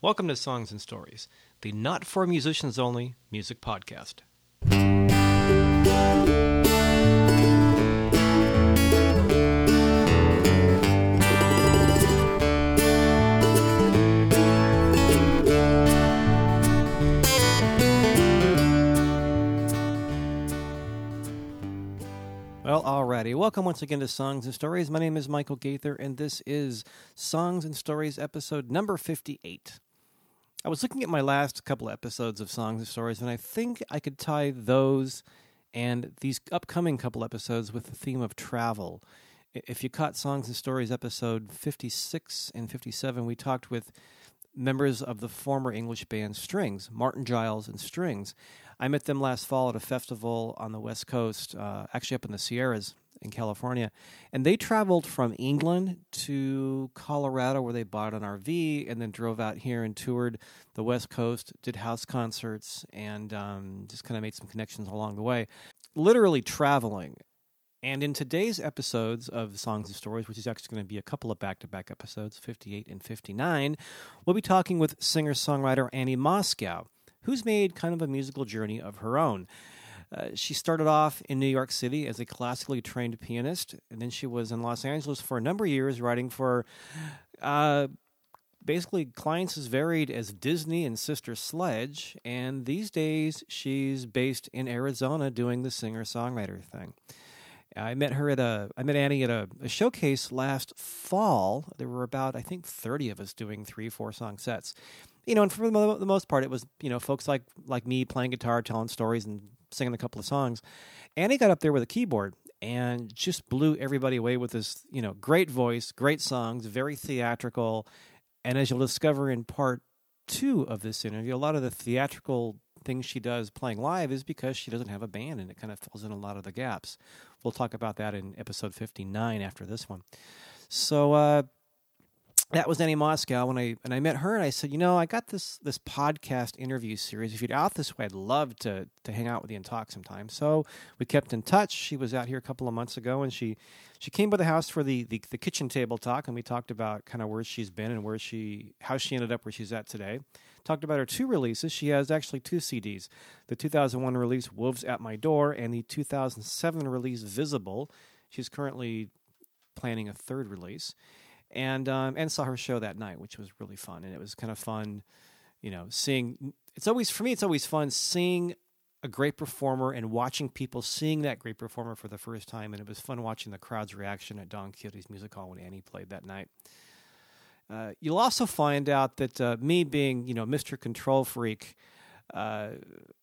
Welcome to Songs and Stories, the not for musicians only music podcast. Well, alrighty. Welcome once again to Songs and Stories. My name is Michael Gaither, and this is Songs and Stories episode number 58. I was looking at my last couple episodes of Songs and Stories, and I think I could tie those and these upcoming couple episodes with the theme of travel. If you caught Songs and Stories episode 56 and 57, we talked with members of the former English band Strings, Martin Giles and Strings. I met them last fall at a festival on the West Coast, uh, actually up in the Sierras in California. And they traveled from England to Colorado, where they bought an RV and then drove out here and toured the West Coast, did house concerts, and um, just kind of made some connections along the way. Literally traveling. And in today's episodes of Songs and Stories, which is actually going to be a couple of back to back episodes, 58 and 59, we'll be talking with singer songwriter Annie Moscow who's made kind of a musical journey of her own. Uh, she started off in New York City as a classically trained pianist, and then she was in Los Angeles for a number of years, writing for uh, basically clients as varied as Disney and Sister Sledge. And these days, she's based in Arizona doing the singer songwriter thing. I met her at a I met Annie at a, a, showcase last fall. There were about I think thirty of us doing three four song sets, you know, and for the most part, it was you know folks like like me playing guitar, telling stories, and singing a couple of songs. Annie got up there with a keyboard and just blew everybody away with his, you know great voice, great songs, very theatrical, and as you'll discover in part two of this interview, a lot of the theatrical things she does playing live is because she doesn't have a band and it kind of fills in a lot of the gaps. We'll talk about that in episode 59 after this one. So, uh, that was Annie Moscow when I and I met her and I said, you know, I got this this podcast interview series. If you're out this way, I'd love to to hang out with you and talk sometime. So we kept in touch. She was out here a couple of months ago and she she came by the house for the, the, the kitchen table talk and we talked about kind of where she's been and where she how she ended up where she's at today. Talked about her two releases. She has actually two CDs. The 2001 release Wolves at My Door and the 2007 release Visible. She's currently planning a third release and um, and saw her show that night, which was really fun. And it was kind of fun, you know, seeing. It's always for me. It's always fun seeing a great performer and watching people seeing that great performer for the first time. And it was fun watching the crowd's reaction at Don Quixote's Music Hall when Annie played that night. Uh, you'll also find out that uh, me being, you know, Mr. Control Freak, uh,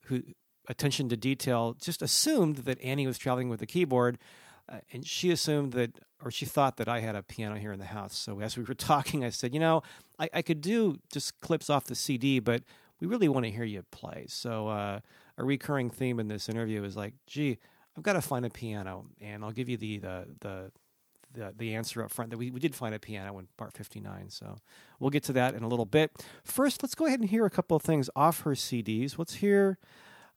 who attention to detail, just assumed that Annie was traveling with a keyboard, uh, and she assumed that or she thought that I had a piano here in the house. So as we were talking, I said, you know, I, I could do just clips off the CD, but we really want to hear you play. So uh, a recurring theme in this interview is like, gee, I've got to find a piano, and I'll give you the the the the, the answer up front that we, we did find a piano in part 59 so we'll get to that in a little bit first let's go ahead and hear a couple of things off her cds let's hear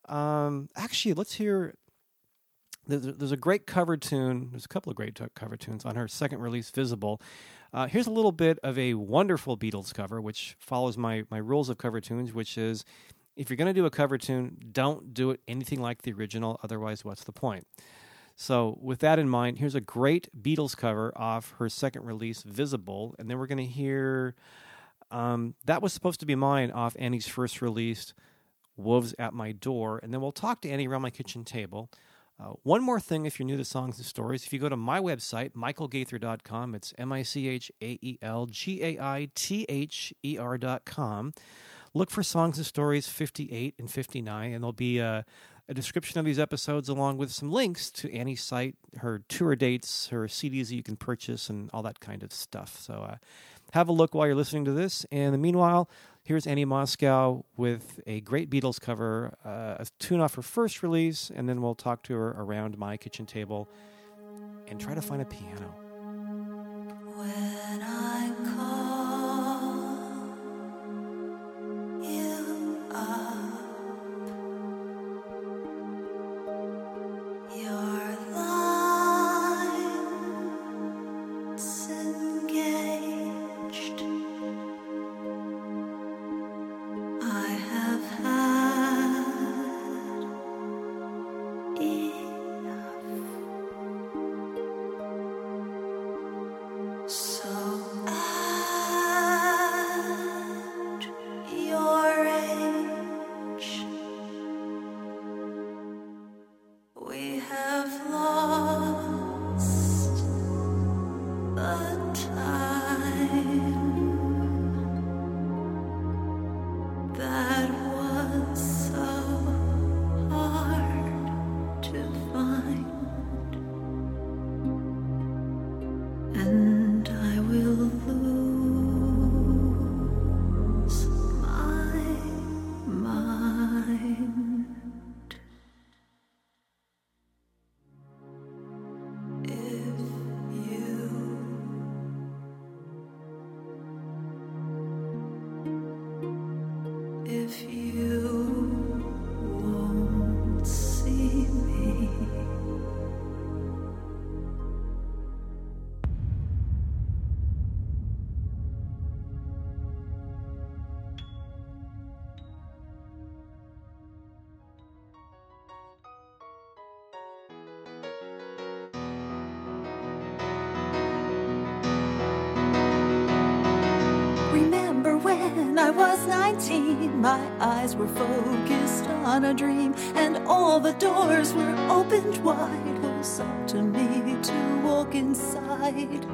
um, actually let's hear there's a great cover tune. There's a couple of great cover tunes on her second release, Visible. Uh, here's a little bit of a wonderful Beatles cover, which follows my, my rules of cover tunes, which is if you're going to do a cover tune, don't do it anything like the original. Otherwise, what's the point? So, with that in mind, here's a great Beatles cover off her second release, Visible. And then we're going to hear um, that was supposed to be mine off Annie's first release, Wolves at My Door. And then we'll talk to Annie around my kitchen table. Uh, one more thing, if you're new to Songs and Stories, if you go to my website, michaelgaither.com, it's M I C H A E L G A I T H E R.com. Look for Songs and Stories 58 and 59, and there'll be a, a description of these episodes along with some links to Annie's site, her tour dates, her CDs that you can purchase, and all that kind of stuff. So uh, have a look while you're listening to this. And meanwhile, Here's Annie Moscow with a great Beatles cover, uh, a tune off her first release, and then we'll talk to her around my kitchen table and try to find a piano. I was 19, my eyes were focused on a dream, and all the doors were opened wide. It was up to me to walk inside.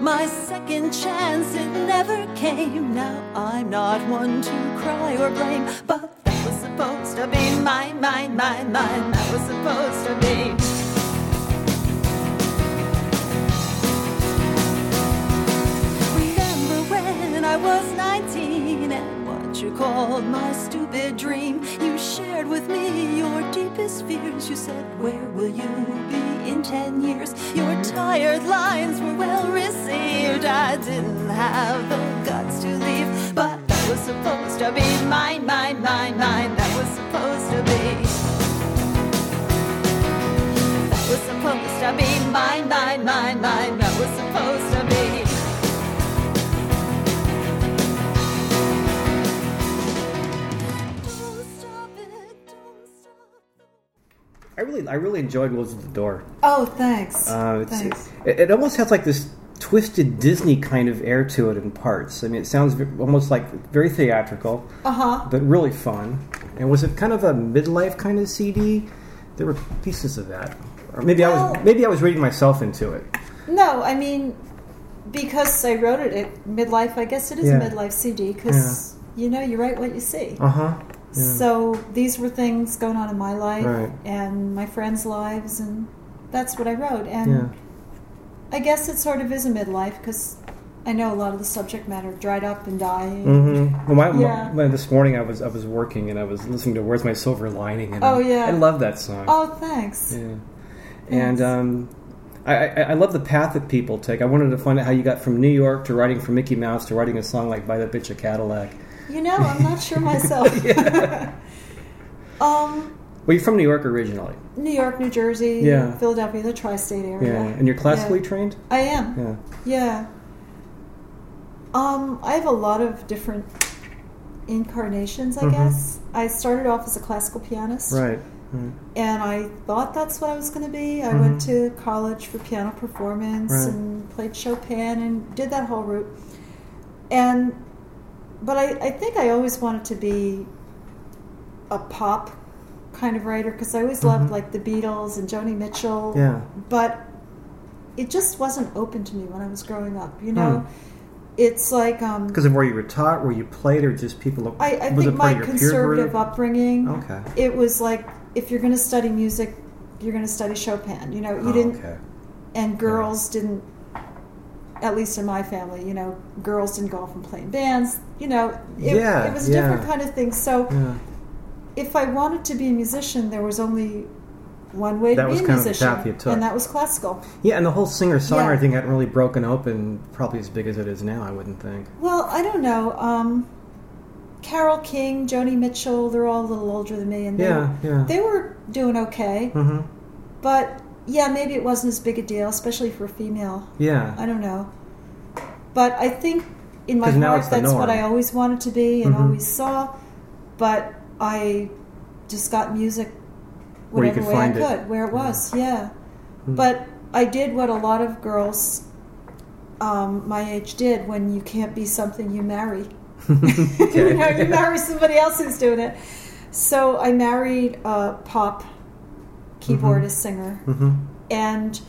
My second chance, it never came. Now I'm not one to cry or blame, but that was supposed to be mine, mine, mine, mine. That was supposed to be. Remember when I was 19 and what you called my stupid dream? You shared with me your deepest fears. You said, Where will you be in 10 years? Your tired lines were well received. I didn't have the guts to leave, but that was supposed to be mine, mine, mine, mine. That was supposed to be. That was supposed to be mine, mine, mine, mine. That was supposed to I really, I really enjoyed "Close the Door." Oh, thanks. Uh, thanks. It, it almost has like this twisted Disney kind of air to it in parts. I mean, it sounds v- almost like very theatrical, Uh huh. but really fun. And was it kind of a midlife kind of CD? There were pieces of that, or maybe I was maybe I was reading myself into it. No, I mean, because I wrote it at midlife, I guess it is Yeah. a midlife CD because, you know, you write what you see. Uh huh. So these were things going on in my life Right. and my friends' lives, and that's what I wrote. And Yeah. I guess it sort of is a midlife because I know a lot of the subject matter dried up and died. Mm-hmm. Well, my, Yeah. my- this morning I was I was working and I was listening to "Where's My Silver Lining" and Oh, I, yeah. I love that song. Oh, thanks. Yeah. And um, I, I, I love the path that people take. I wanted to find out how you got from New York to writing for Mickey Mouse to writing a song like "Buy the Bitch a Cadillac." You know, I'm not sure myself. um, Well, you're from New York originally. New York, New Jersey, Yeah. Philadelphia, the tri-state area. Yeah. And you're classically Yeah. trained. I am. Yeah. Yeah. Um, I have a lot of different incarnations, I Mhm. guess. I started off as a classical pianist, Right. right. and I thought that's what I was going to be. I Mhm. went to college for piano performance Right. and played Chopin and did that whole route. And, but I, I think I always wanted to be a pop kind of writer because I always loved Mhm. like the Beatles and Joni Mitchell Yeah. but it just wasn't open to me when I was growing up. You know, Hmm. it's like um, Because of where you were taught, where you played, or just people. I, I think my of your peer conservative upbringing. Okay. It was like if you're going to study music, you're going to study Chopin. You know, you Oh, didn't, Okay. and girls didn't. At least in my family, you know, girls didn't go off and play in bands. You know, it, Yeah, it was a yeah. different kind of thing. So, Yeah. if I wanted to be a musician, there was only one way That to be a kind of the musician, path you took. and that was classical. Yeah, and the whole singer-songwriter Yeah. thing hadn't really broken open, probably as big as it is now. I wouldn't think. Well, I don't know. Um, Carole King, Joni Mitchell, they're all a little older than me, and they, Yeah, yeah. they were doing okay. Mm-hmm. But yeah, maybe it wasn't as big a deal, especially for a female. Yeah. I don't know. But I think in my heart, that's what. I always wanted to be and Mhm. always saw. But I just got music whatever way I find it. could, where it was, yeah. Mhm. But I did what a lot of girls um, my age did when you can't be something you marry. You know, you marry somebody else who's doing it. So I married a pop keyboardist singer Mm-hmm. and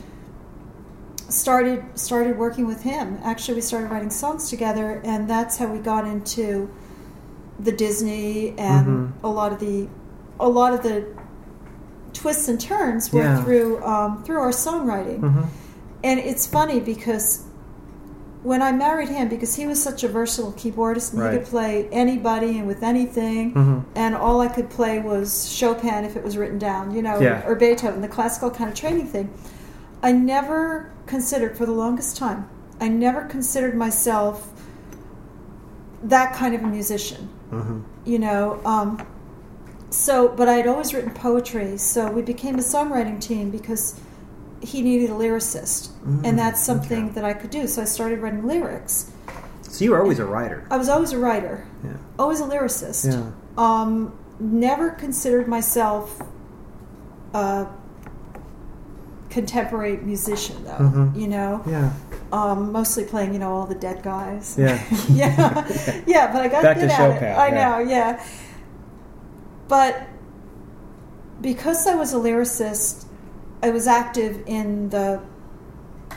started started working with him. Actually, we started writing songs together, and that's how we got into the Disney and Mhm. a lot of the a lot of the twists and turns were Yeah. through um, through our songwriting. Mm-hmm. And it's funny because when I married him, because he was such a versatile keyboardist and Right. he could play anybody and with anything, Mhm. and all I could play was Chopin if it was written down, you know, Yeah. or Beethoven, the classical kind of training thing. I never considered, for the longest time, I never considered myself that kind of a musician. Mm-hmm. You know, um, so but I had always written poetry, so we became a songwriting team because he needed a lyricist, Mm, and that's something okay. that I could do. So I started writing lyrics. So you were always a writer. I was always a writer, Yeah. always a lyricist. Yeah. Um, never considered myself a contemporary musician, though. Mhm. You know, Yeah. um, mostly playing, you know, all the dead guys. Yeah. yeah, yeah. But I got Back good to at it. I yeah. know, yeah. But because I was a lyricist, I was active in the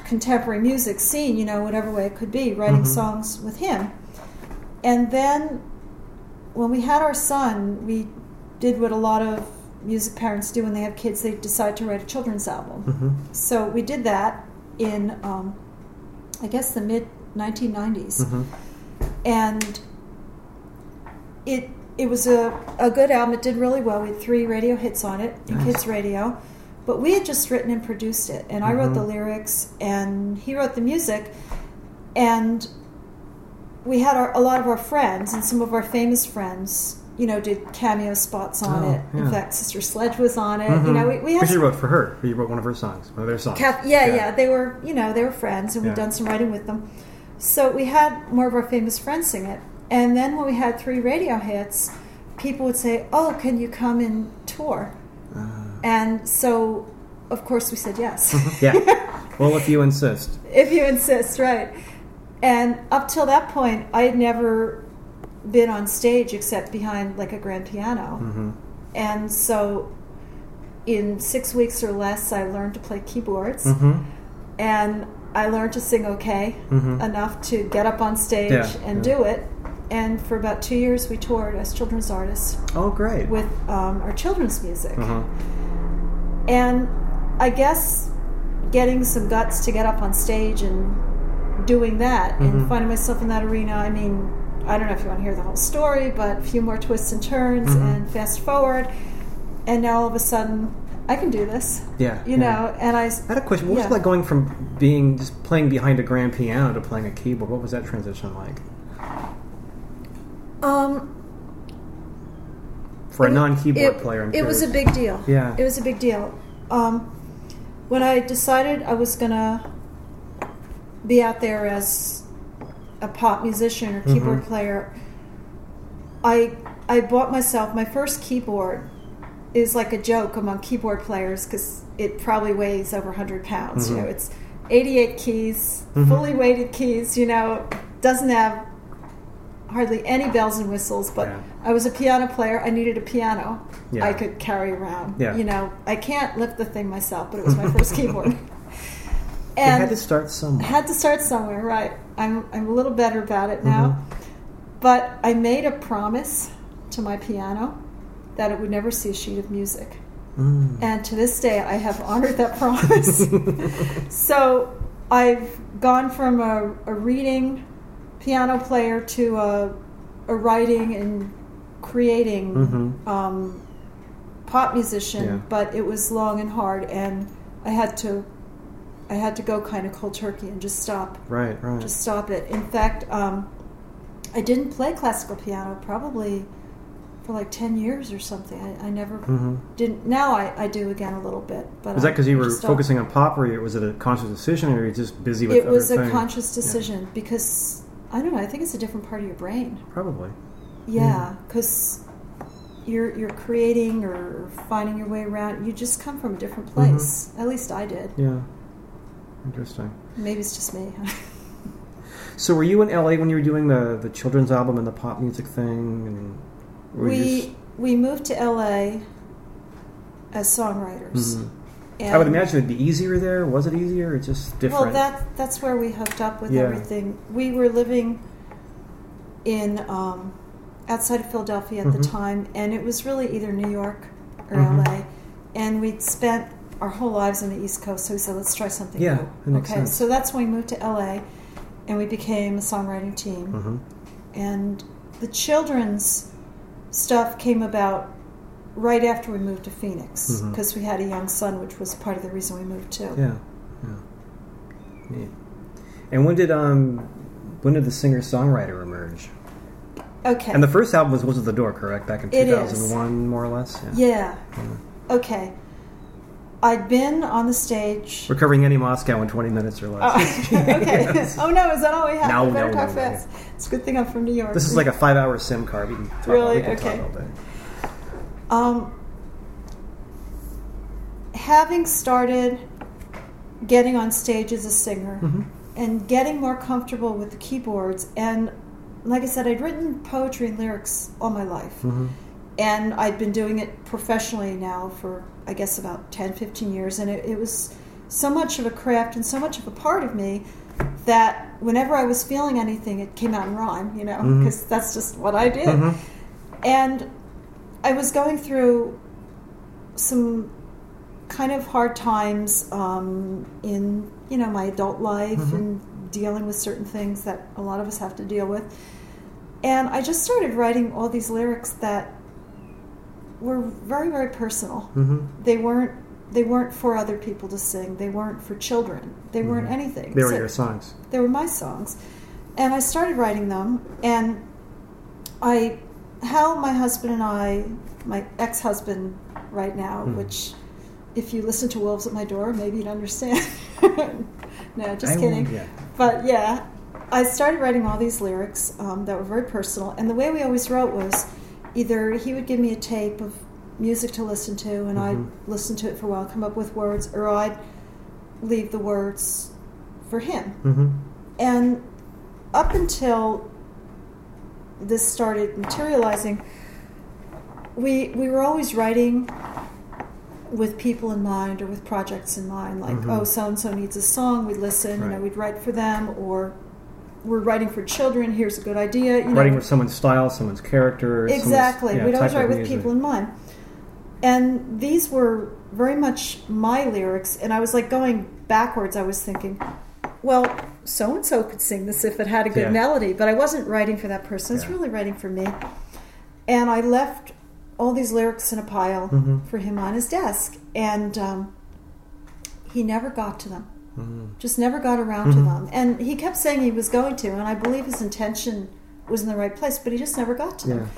contemporary music scene. You know, whatever way it could be, writing Mhm. songs with him. And then when we had our son, we did what a lot of music parents do when they have kids. They decide to write a children's album. Mm-hmm. So we did that in, um, I guess, the mid 1990s, Mm-hmm. and it it was a, a good album. It did really well. We had three radio hits on it in Nice. kids radio, but we had just written and produced it, and I wrote the Mhm. lyrics, and he wrote the music, and we had our, a lot of our friends and some of our famous friends. You know, did cameo spots on Oh, it. yeah. In fact, Sister Sledge was on it. You know, we, we had you wrote for her. You wrote one of her songs, one of their songs. Kath, yeah, yeah, they were, you know, they were friends, and we'd Yeah. done some writing with them. So we had more of our famous friends sing it. And then when we had three radio hits, people would say, "Oh, can you come and tour?" Uh, And so, of course, we said yes, yeah. Well, if you insist. if you insist, right? And up till that point, I had never been on stage except behind like a grand piano. Mm-hmm. And so, in six weeks or less, I learned to play keyboards. Mm-hmm. and I learned to sing okay Mhm. enough to get up on stage Yeah, and yeah. do it. And for about two years, we toured as children's artists Oh, great. with um, our children's music. uh-huh. And I guess getting some guts to get up on stage and doing that Mhm. and finding myself in that arena. I mean, I don't know if you want to hear the whole story, but a few more twists and turns Mhm. and fast forward. And now all of a sudden, I can do this. Yeah. You yeah. know, and I. I had a question. What was it like going from being just playing behind a grand piano to playing a keyboard? What was that transition like Um, for a non-keyboard it, player? I'm it was a big deal. Yeah. It was a big deal. Um, when I decided I was to be out there as a pop musician or keyboard Mhm. player, I I bought myself my first keyboard is like a joke among keyboard players because it probably weighs over 100 pounds. You Mhm. know, it's 88 keys, Mhm. fully weighted keys. You know, doesn't have hardly any bells and whistles. But Yeah. I was a piano player. I needed a piano Yeah. I could carry around. Yeah. You know, I can't lift the thing myself, but it was my first keyboard. And had to start somewhere. had to start somewhere, right? I'm I'm a little better about it now. Mm-hmm. But I made a promise to my piano that it would never see a sheet of music. Mm. And to this day, I have honored that promise. so I've gone from a, a reading piano player to a, a writing and creating Mhm. um, pop musician, Yeah. but it was long and hard, and I had to. I had to go kind of cold turkey and just stop Right. Right. just stop it. In fact, um, I didn't play classical piano probably for like ten years or something. I, I never hmm didn't. Now I, I do again a little bit. But Was that because you were focusing on pop, or was it a conscious decision, or were you just busy with It other was a things? conscious decision because I don't know. I think it's a different part of your brain. Probably. Yeah, because you're you're creating or finding your way around. You just come from a different Mm-hmm. place. At least I did. Yeah. Interesting. Maybe it's just me. So, were you in LA when you were doing the the children's album and the pop music thing? And were you we just- we moved to LA as songwriters. Mhm. And, I would imagine it'd be easier there. Was it easier, or just different? Well, that that's where we hooked up with Yeah. everything. We were living in um, outside of Philadelphia at the Mhm. time, and it was really either New York or Mhm. LA. And we'd spent our whole lives on the East Coast, so we said, let's try something Yeah, new. okay, sense. so that's when we moved to LA, and we became a songwriting team. Mhm. And the children's stuff came about right after we moved to Phoenix because we had a young son, which was part of the reason we moved too. Yeah. Yeah. Neat. And when did um when did the singer songwriter emerge? Okay. And the first album was Was of the Door, correct? Back in 2001, more or less? yeah. Okay. I'd been on the stage. We're covering Annie Moscow in 20 minutes or less. Oh, okay. oh no, is that all we have? No, We better no, talk no, no. fast. It's a good thing I'm from New York. This is like a five hour sim card. We can talk, Really? we can Okay. talk all day. Um, having started getting on stage as a singer Mm-hmm. and getting more comfortable with the keyboards, and like I said, I'd written poetry and lyrics all my life. Mm-hmm. And I'd been doing it professionally now for, I guess, about 10, 15 years. And it, it was so much of a craft and so much of a part of me that whenever I was feeling anything, it came out in rhyme, you know, because that's just what I did. Mhm. And I was going through some kind of hard times um, in you know my adult life Mhm. and dealing with certain things that a lot of us have to deal with. And I just started writing all these lyrics that were very very personal. Mhm. They weren't they weren't for other people to sing. They weren't for children. They weren't anything. Mm-hmm. They were So- your songs. they were my songs and i started writing them and i how my husband and i my ex-husband right now Hmm. which if you listen to wolves at my door maybe you'd understand no just I kidding yeah. but yeah i started writing all these lyrics um, that were very personal and the way we always wrote was either he would give me a tape of music to listen to and Mhm. i'd listen to it for a while come up with words or i'd leave the words for him Mm-hmm. and up until this started materializing, we we were always writing with people in mind or with projects in mind. Like, Mhm. oh, so and so needs a song, we'd listen, you know, Right. we'd write for them, or we're writing for children. Here's a good idea. You Writing know, with someone's style, someone's character. someone's, Exactly. yeah, We'd always write with music. people in mind. And these were very much my lyrics, and I was like going backwards. I was thinking, well, so and so could sing this if it had a good Yeah. melody, but I wasn't writing for that person. I was really writing for me. And I left all these lyrics in a pile Mhm. for him on his desk, and um, he never got to them Mhm. just never got around to Mhm. them. And he kept saying he was going to, and I believe his intention was in the right place, but he just never got to Yeah. them.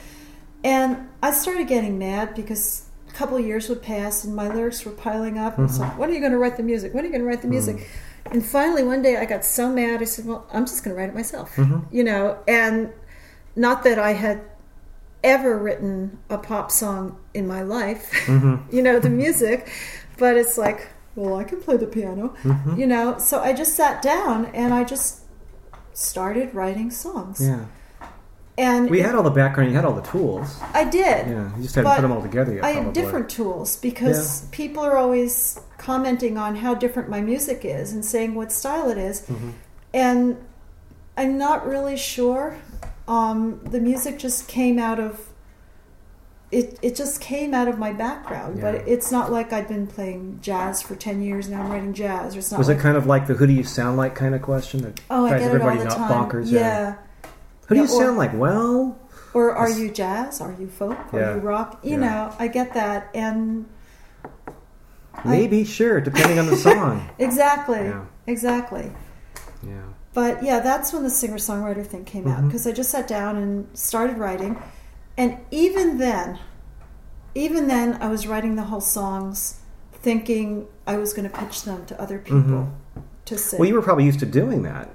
And I started getting mad because a couple of years would pass and my lyrics were piling up. And it's Mhm. like, when are you going to write the music? When are you going to write the music? And finally, one day I got so mad, I said, Well, I'm just going to write it myself. Mhm. You know, and not that I had ever written a pop song in my life, Mhm. you know, the music, but it's like, well, I can play the piano, Mhm. you know. So I just sat down and I just started writing songs. Yeah. And We had all the background. You had all the tools. I did. Yeah. You just had to put them all together. Yet, I have different tools because people are always commenting on how different my music is and saying what style it is. Mhm. And I'm not really sure. Um, the music just came out of it. It just came out of my background, but it's not like I've been playing jazz for ten years now. I'm writing jazz. Or it's not Was like, it kind of like the "Who do you sound like?" kind of question that oh, I drives get it all everybody the not bonkers? yeah. Who do you or- sound like? Well, Or are you jazz? Are you folk? Are Yeah. you rock? You Yeah. know, I get that, and I- maybe, sure, depending on the song. exactly, Yeah. exactly. Yeah. But yeah, that's when the singer songwriter thing came out Mhm. because I just sat down and started writing, and even then, even then, I was writing the whole songs, thinking I was going to pitch them to other people Mhm. to sing. Well, you were probably used to doing that.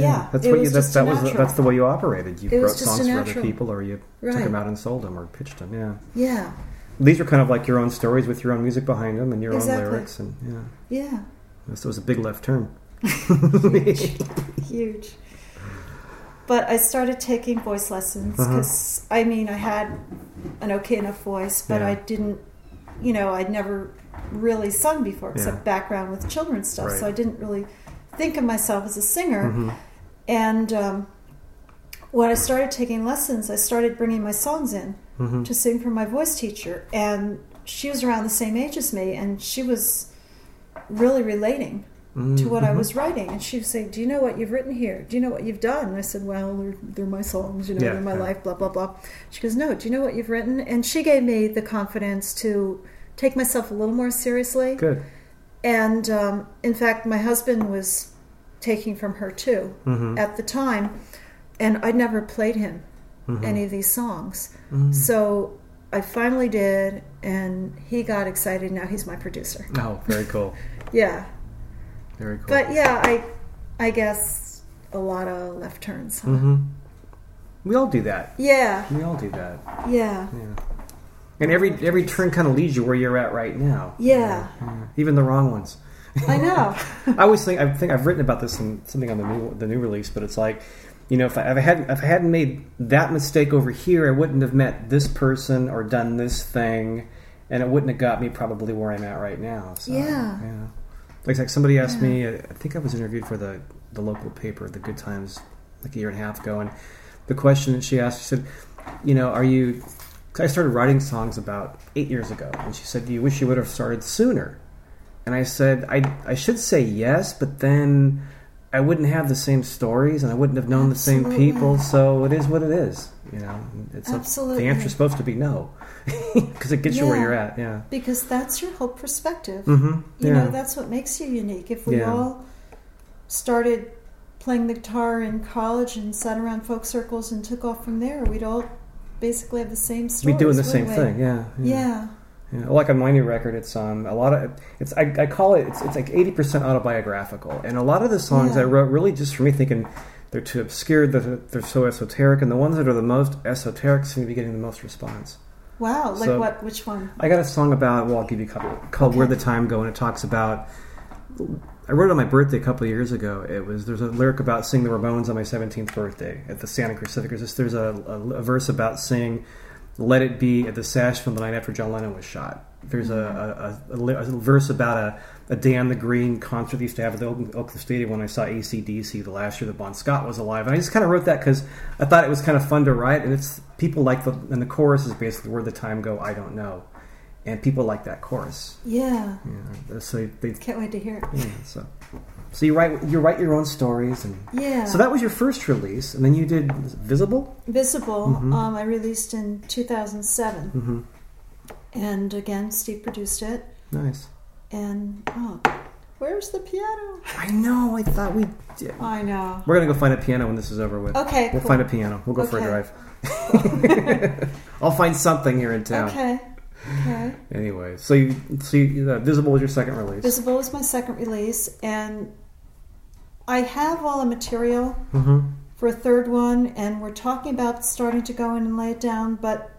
Yeah, that's what you. That's that a was the, natural. that's the way you operated. You It wrote songs for other people, or you took them out and sold them, or pitched them. Yeah. yeah, These are kind of like your own stories with your own music behind them and your Exactly. own lyrics, and yeah, yeah, this was a big left turn. huge, huge. But I started taking voice lessons Uh-huh. because I mean I had an okay enough voice, but Yeah. I didn't, you know, I'd never really sung before except Yeah. background with children's stuff, so I didn't really think of myself as a singer. Mhm. And um, when I started taking lessons, I started bringing my songs in Mhm. to sing for my voice teacher, and she was around the same age as me, and she was really relating to what I Mhm. was writing. And she would say, "Do you know what you've written here? Do you know what you've done?" And I said, "Well, they're, they're my songs, you know, Yeah, they're my yeah. life, blah blah blah." She goes, "No, do you know what you've written?" And she gave me the confidence to take myself a little more seriously. Good. And um, in fact, my husband was taking from her too Mhm. at the time, and I'd never played him any of these songs. Mm. So I finally did, and he got excited. Now he's my producer. Oh, very cool. Yeah, Very cool. but yeah, I, I guess a lot of left turns. Huh? hmm We all do that. Yeah, We all do that. yeah, Yeah. And every every turn kind of leads you where you're at right now. yeah. Yeah. Even the wrong ones. I know. I always think I think I've written about this in something on the new the new release, but it's like, you know, if I, if I hadn't if I hadn't made that mistake over here, I wouldn't have met this person or done this thing, and it wouldn't have got me probably where I'm at right now. So, Yeah. yeah. Like, like somebody asked me, uh, I think I was interviewed for the the local paper, The Good Times, like a year and a half ago, and the question that she asked, she said, you know, are you? 'cause I started writing songs about eight years ago, and she said, "Do you wish you would have started sooner?" And I said, I, I should say yes, but then I wouldn't have the same stories and I wouldn't have known the same people. So it is what it is. You know, it's a- Absolutely. the answer's supposed to be no because it gets you where you're at. Yeah. because that's your whole perspective. Mm-hmm. You know, that's what makes you unique. If we Yeah. all started playing the guitar in college and sat around folk circles and took off from there, we'd all basically have the same Be stories. doing the same thing. Yeah. Yeah. Like on my new record, it's um a lot of it's I, I call it it's, it's like eighty percent autobiographical, and a lot of the songs Yeah. I wrote really just for me thinking they're too obscure, they're, they're so esoteric, and the ones that are the most esoteric seem to be getting the most response. Wow. Like So- what? Which one? I got a song about well, I'll give you a couple called Okay. "Where the Time Go," and it talks about. I wrote it on my birthday a couple of years ago. It was there's a lyric about singing the Ramones on my 17th birthday at the Santa Cruz Civic. There's, there's a, a, a verse about singing "Let It Be" at the Sash from the night after John Lennon was shot. There's a, a, a, a, verse about a, a day on the green concert they used to have at the Oakland, Oakland Stadium when I saw ACDC the last year that Bon Scott was alive. And I just kind of wrote that because I thought it was kind of fun to write. And it's people like the and the chorus is basically "Where the time go, I don't know," and people like that chorus. Yeah. Yeah, so they, Can't wait to hear it. yeah, so so you write you write your own stories and Yeah. so that was your first release, and then you did Visible. Visible. Mhm. Um, I released in 2007, Mm-hmm. and again, Steve produced it. Nice. And oh, where's the piano? I know. I thought we. Did. I know. We're gonna go find a piano when this is over with. Okay. We'll cool. find a piano. We'll go for a drive. I'll find something here in town. Okay. Okay. Anyway, so you, so you, uh, Visible was your second release. Visible was my second release, and I have all the material mm-hmm. for a third one, and we're talking about starting to go in and lay it down, but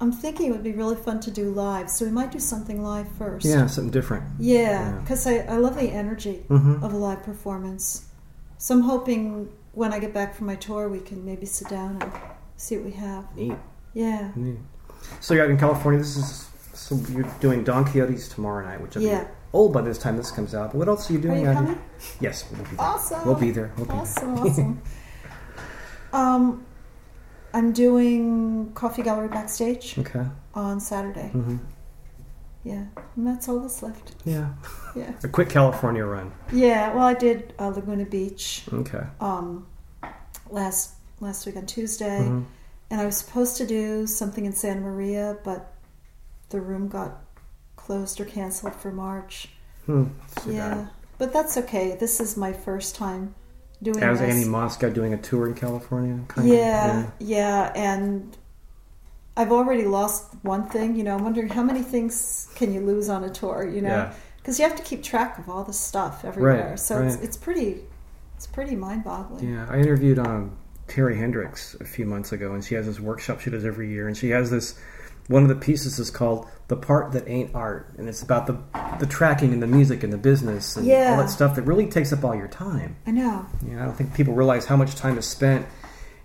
I'm thinking it would be really fun to do live, so we might do something live first. Yeah, something different. Yeah, Yeah. because I, I love the energy Mm-hmm. of a live performance. So I'm hoping when I get back from my tour, we can maybe sit down and see what we have. Neat. Yeah. Neat. So you're out in California. This is so you're doing Don Quixote's tomorrow night, which will Yeah. Old by this time this comes out. But what else are you Are doing? you coming? here? Yes, we'll be there. Awesome. We'll be there. We'll be Awesome, awesome. um, I'm doing Coffee Gallery backstage. Okay. on Saturday. hmm Yeah, and that's all that's left. Yeah. Yeah. A quick California run. Yeah. Well, I did uh, Laguna Beach Okay. um, last last week on Tuesday, Mhm. and I was supposed to do something in Santa Maria, but the room got closed or canceled for March. Hmm. Yeah, bad. but that's okay. This is my first time doing As this. Annie Moscow doing a tour in California. Kind yeah, Of? yeah, and I've already lost one thing. You know, I'm wondering how many things can you lose on a tour? You know, Yeah. because you have to keep track of all the stuff everywhere. Right, so it's it's pretty it's pretty mind boggling. Yeah, I interviewed um, Terry Hendricks a few months ago, and she has this workshop she does every year, and she has this. One of the pieces is called "The Part That Ain't Art," and it's about the the tracking and the music and the business and Yeah. all that stuff that really takes up all your time. I know. You know, I don't think people realize how much time is spent.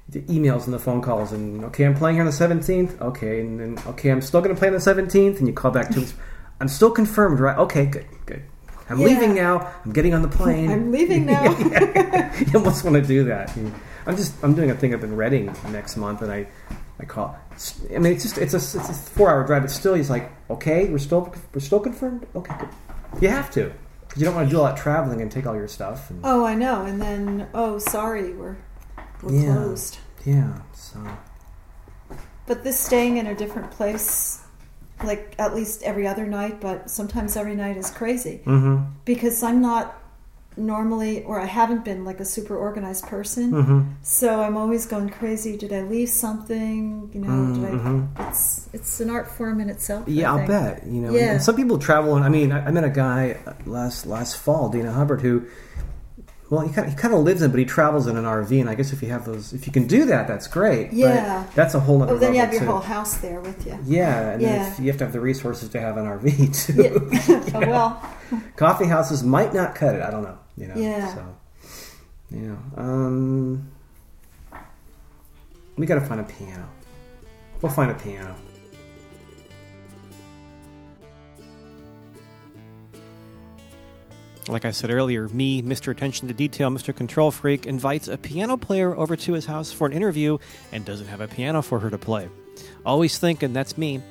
The emails and the phone calls, and okay, I'm playing here on the 17th. Okay, and then okay, I'm still going to play on the 17th, and you call back two weeks. I'm still confirmed, right? Okay, good, good. I'm Yeah. leaving now. I'm getting on the plane. I'm leaving now. you almost want to do that. I'm just I'm doing a thing up in Redding next month, and I I call. I mean, it's just it's a it's a four hour drive, but still, he's like, okay, we're still we're still confirmed. Okay, good. You have to because you don't want to do all that traveling and take all your stuff. And, Oh, I know. And then oh, sorry, we're we're Yeah. closed. yeah, so But this staying in a different place, like at least every other night, but sometimes every night is crazy mm-hmm. because I'm not normally, or I haven't been like a super organized person. Mm-hmm. So I'm always going crazy. Did I leave something? You know, did I, it's it's an art form in itself. I Mm-hmm. Yeah, I'll bet. You know, Yeah. and some people travel. And I mean, I, I met a guy last last fall, Dana Hubbard, who, well, he kind of, he kind of lives in, but he travels in an RV. And I guess if you have those, if you can do that, that's great. But Yeah. that's a whole other. Oh, then you have your too. whole house there with you. Yeah, and then Yeah. if you have to have the resources to have an RV too. Yeah. Oh, well, Coffee houses might not cut it. I don't know. You know. Yeah. So, yeah. Um, we got to find a piano. We'll find a piano. Like I said earlier, me, Mr. Attention to Detail, Mr. Control Freak, invites a piano player over to his house for an interview and doesn't have a piano for her to play. Always thinking that's me.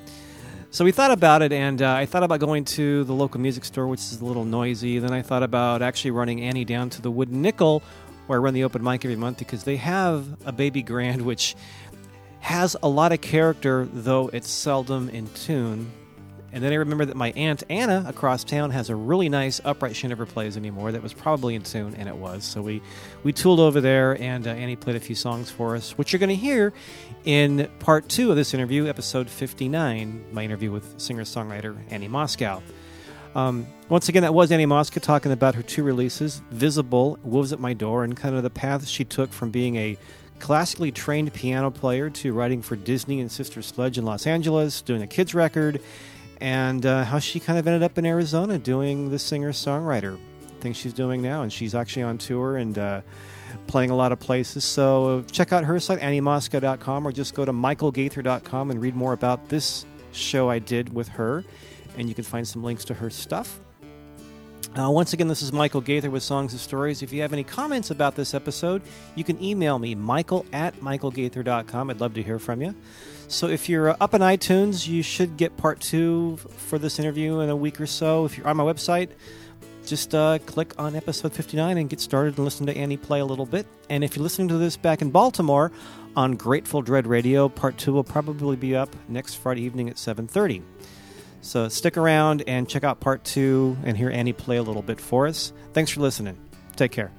So we thought about it, and uh, I thought about going to the local music store, which is a little noisy. Then I thought about actually running Annie down to the Wooden Nickel, where I run the open mic every month, because they have a baby grand which has a lot of character, though it's seldom in tune. And then I remember that my aunt Anna across town has a really nice upright she never plays anymore that was probably in tune, and it was. So we, we tooled over there, and uh, Annie played a few songs for us, which you're going to hear in part two of this interview, episode 59, my interview with singer songwriter Annie Moscow. Um, once again, that was Annie Moscow talking about her two releases, Visible, Wolves at My Door, and kind of the path she took from being a classically trained piano player to writing for Disney and Sister Sledge in Los Angeles, doing a kids record, and uh, how she kind of ended up in Arizona doing the singer songwriter thing she's doing now. And she's actually on tour and uh, playing a lot of places. So check out her site, anniemoscow.com, or just go to michaelgaither.com and read more about this show I did with her. And you can find some links to her stuff. Uh, once again, this is Michael Gaither with Songs and Stories. If you have any comments about this episode, you can email me, michael at michaelgaither.com. I'd love to hear from you. So if you're uh, up on iTunes, you should get part two for this interview in a week or so. If you're on my website, just uh, click on episode 59 and get started and listen to Annie play a little bit. And if you're listening to this back in Baltimore on Grateful Dread Radio, part two will probably be up next Friday evening at 7.30. So stick around and check out part two and hear Annie play a little bit for us. Thanks for listening. Take care.